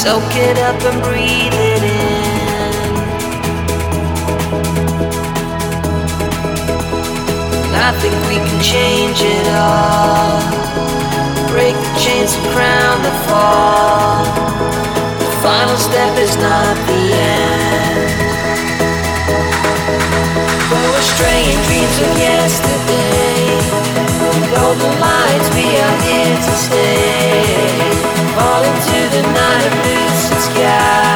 Soak it up and breathe it in. I think we can change it all. Break the chains and crown the fall. The final step is not the end. But we're straying dreams of yesterday. Golden lights, we are here to stay. Fall into the night of.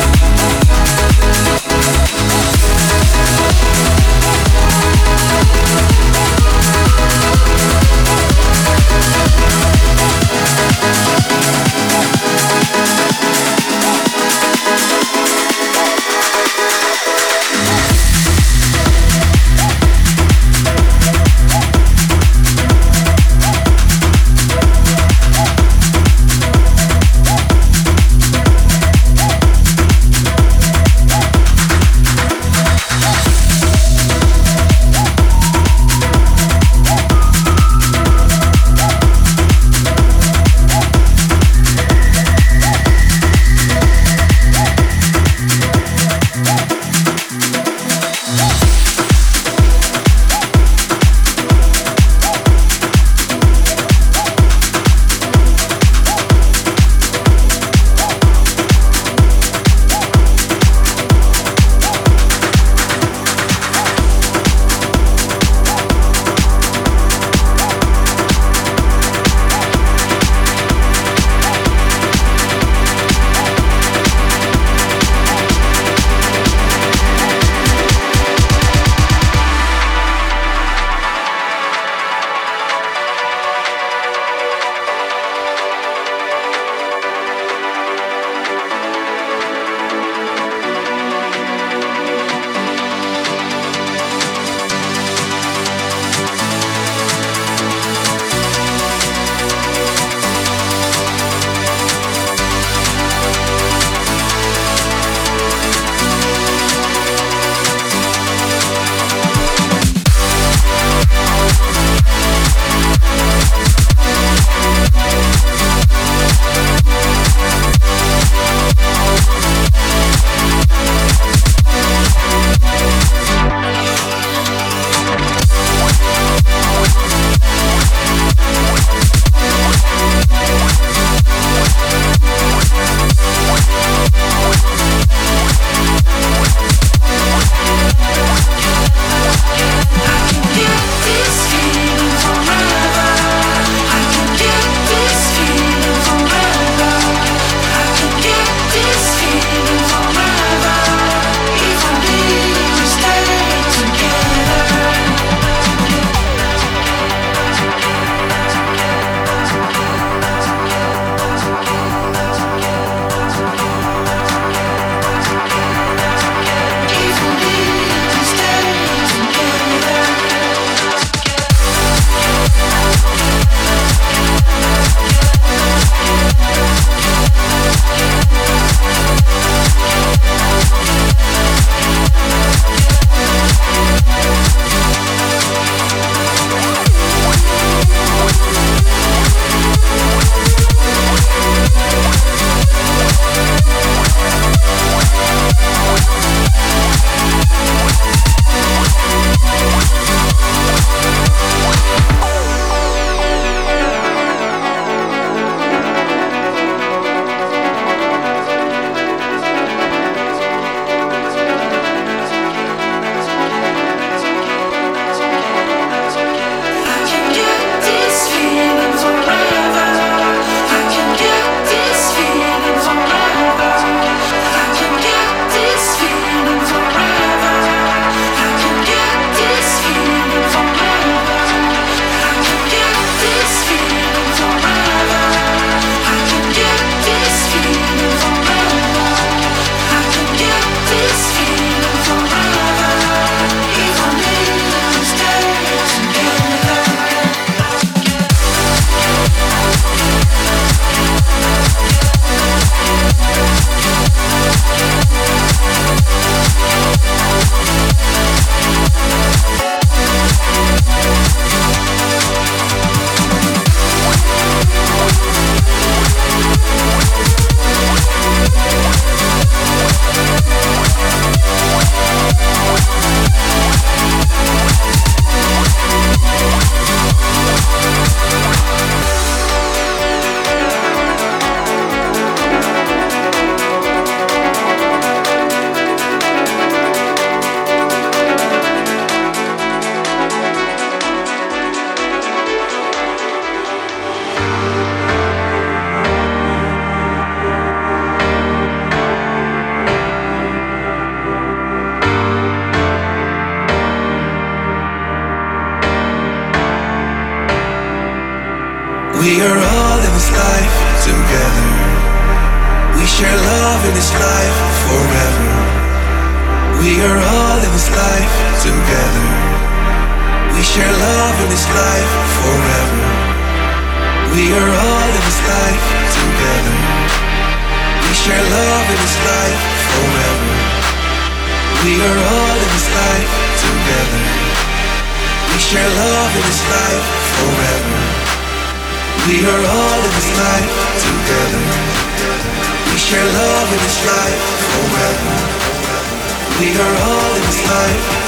Yeah. We are all in this life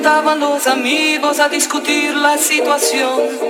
juntaban los amigos a discutir la situación.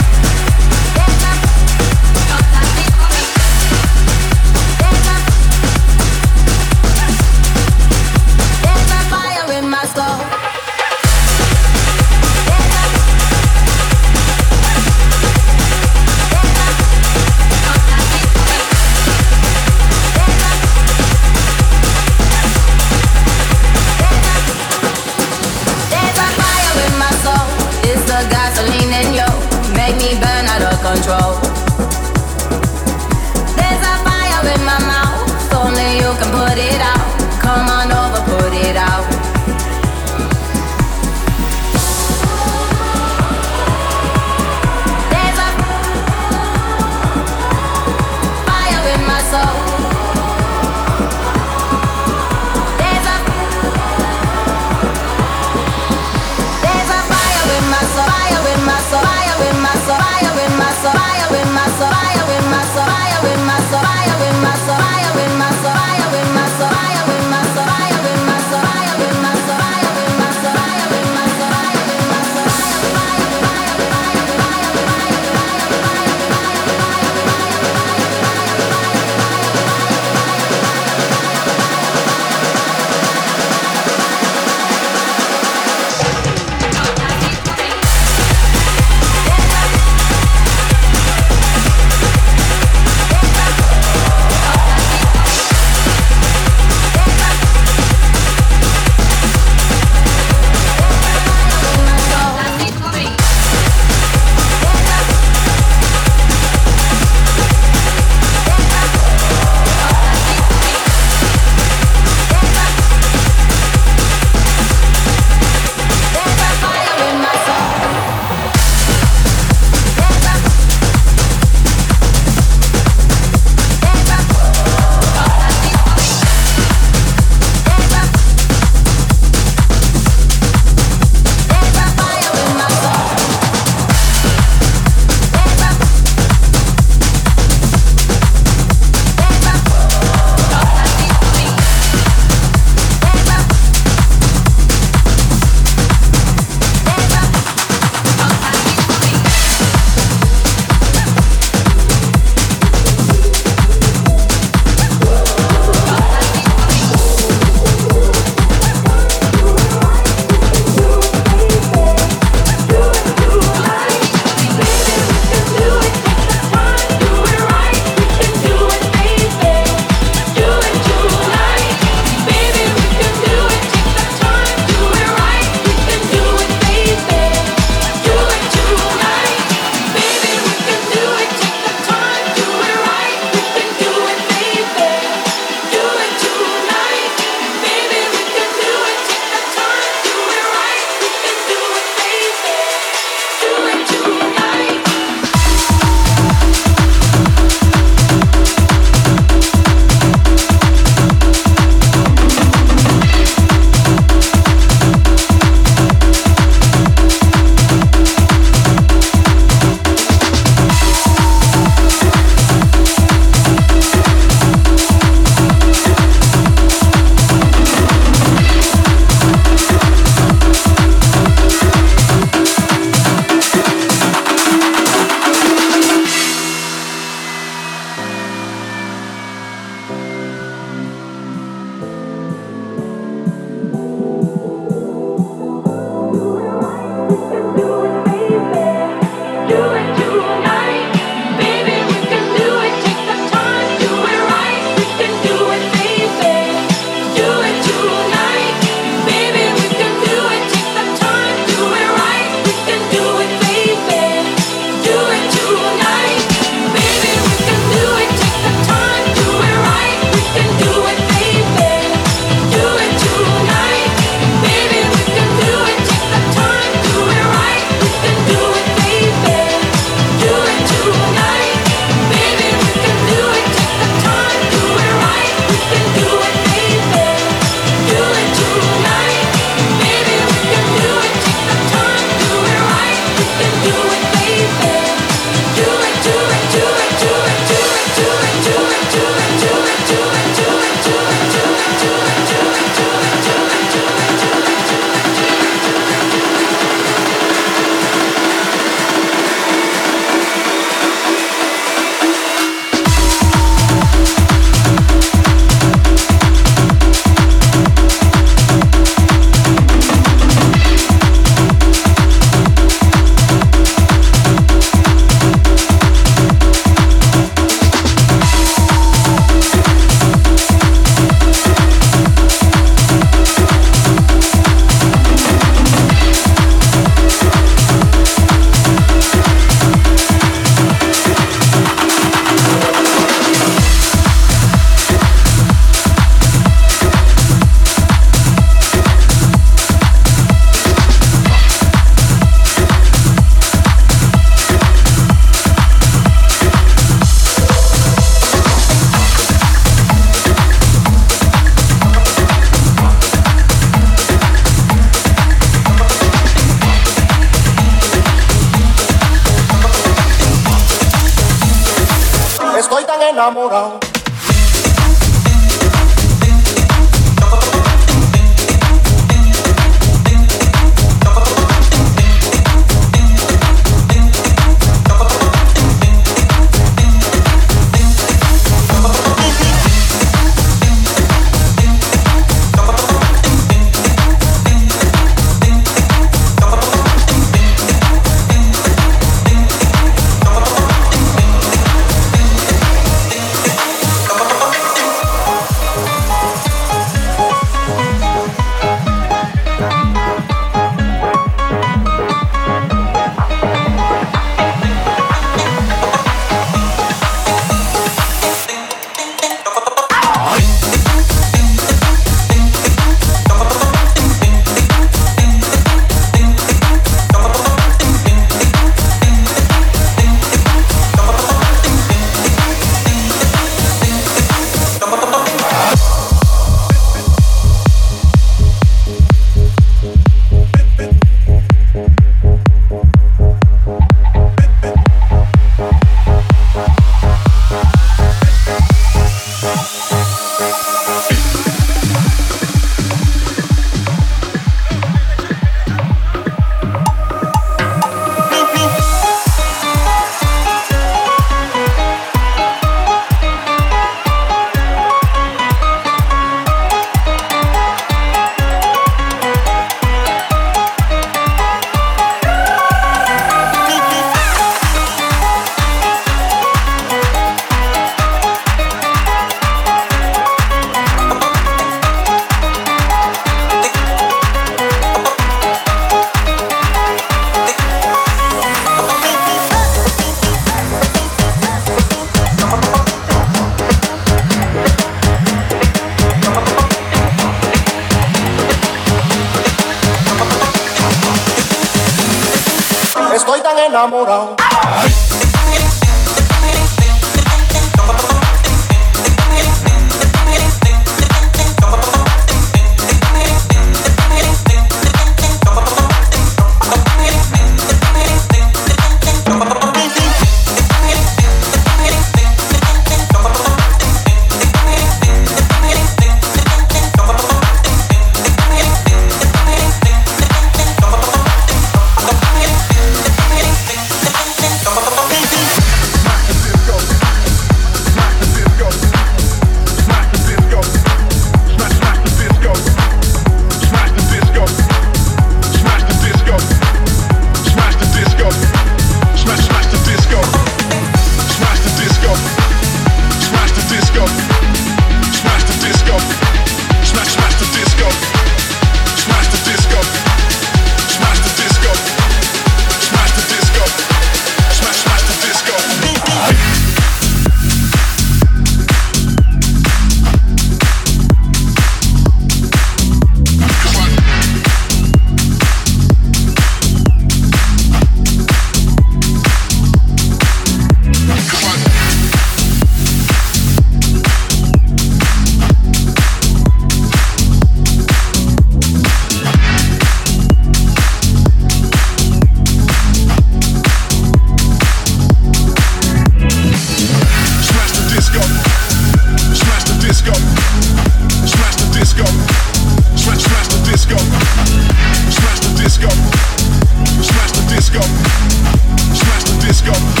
Disco.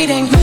Waiting.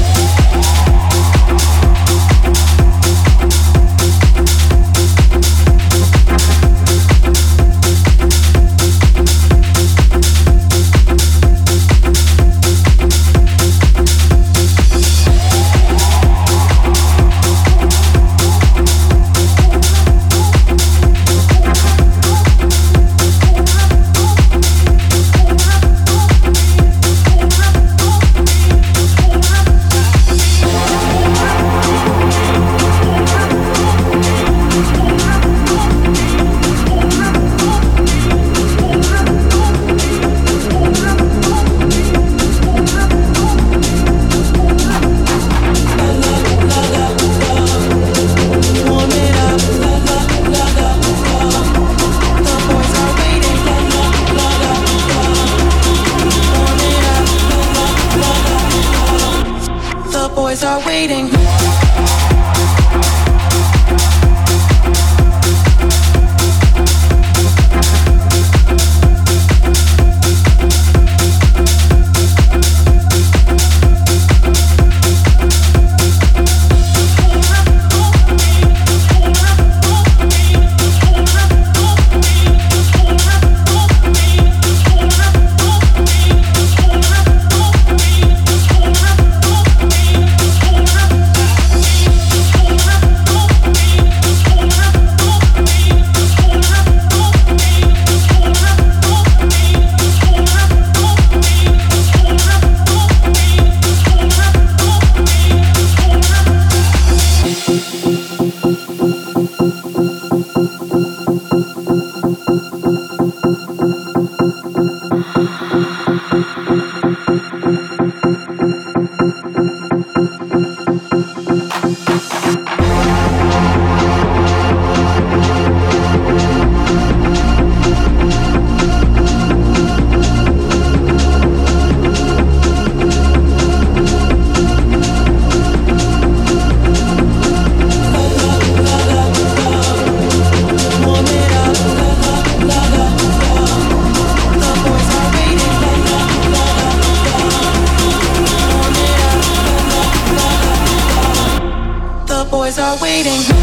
waiting.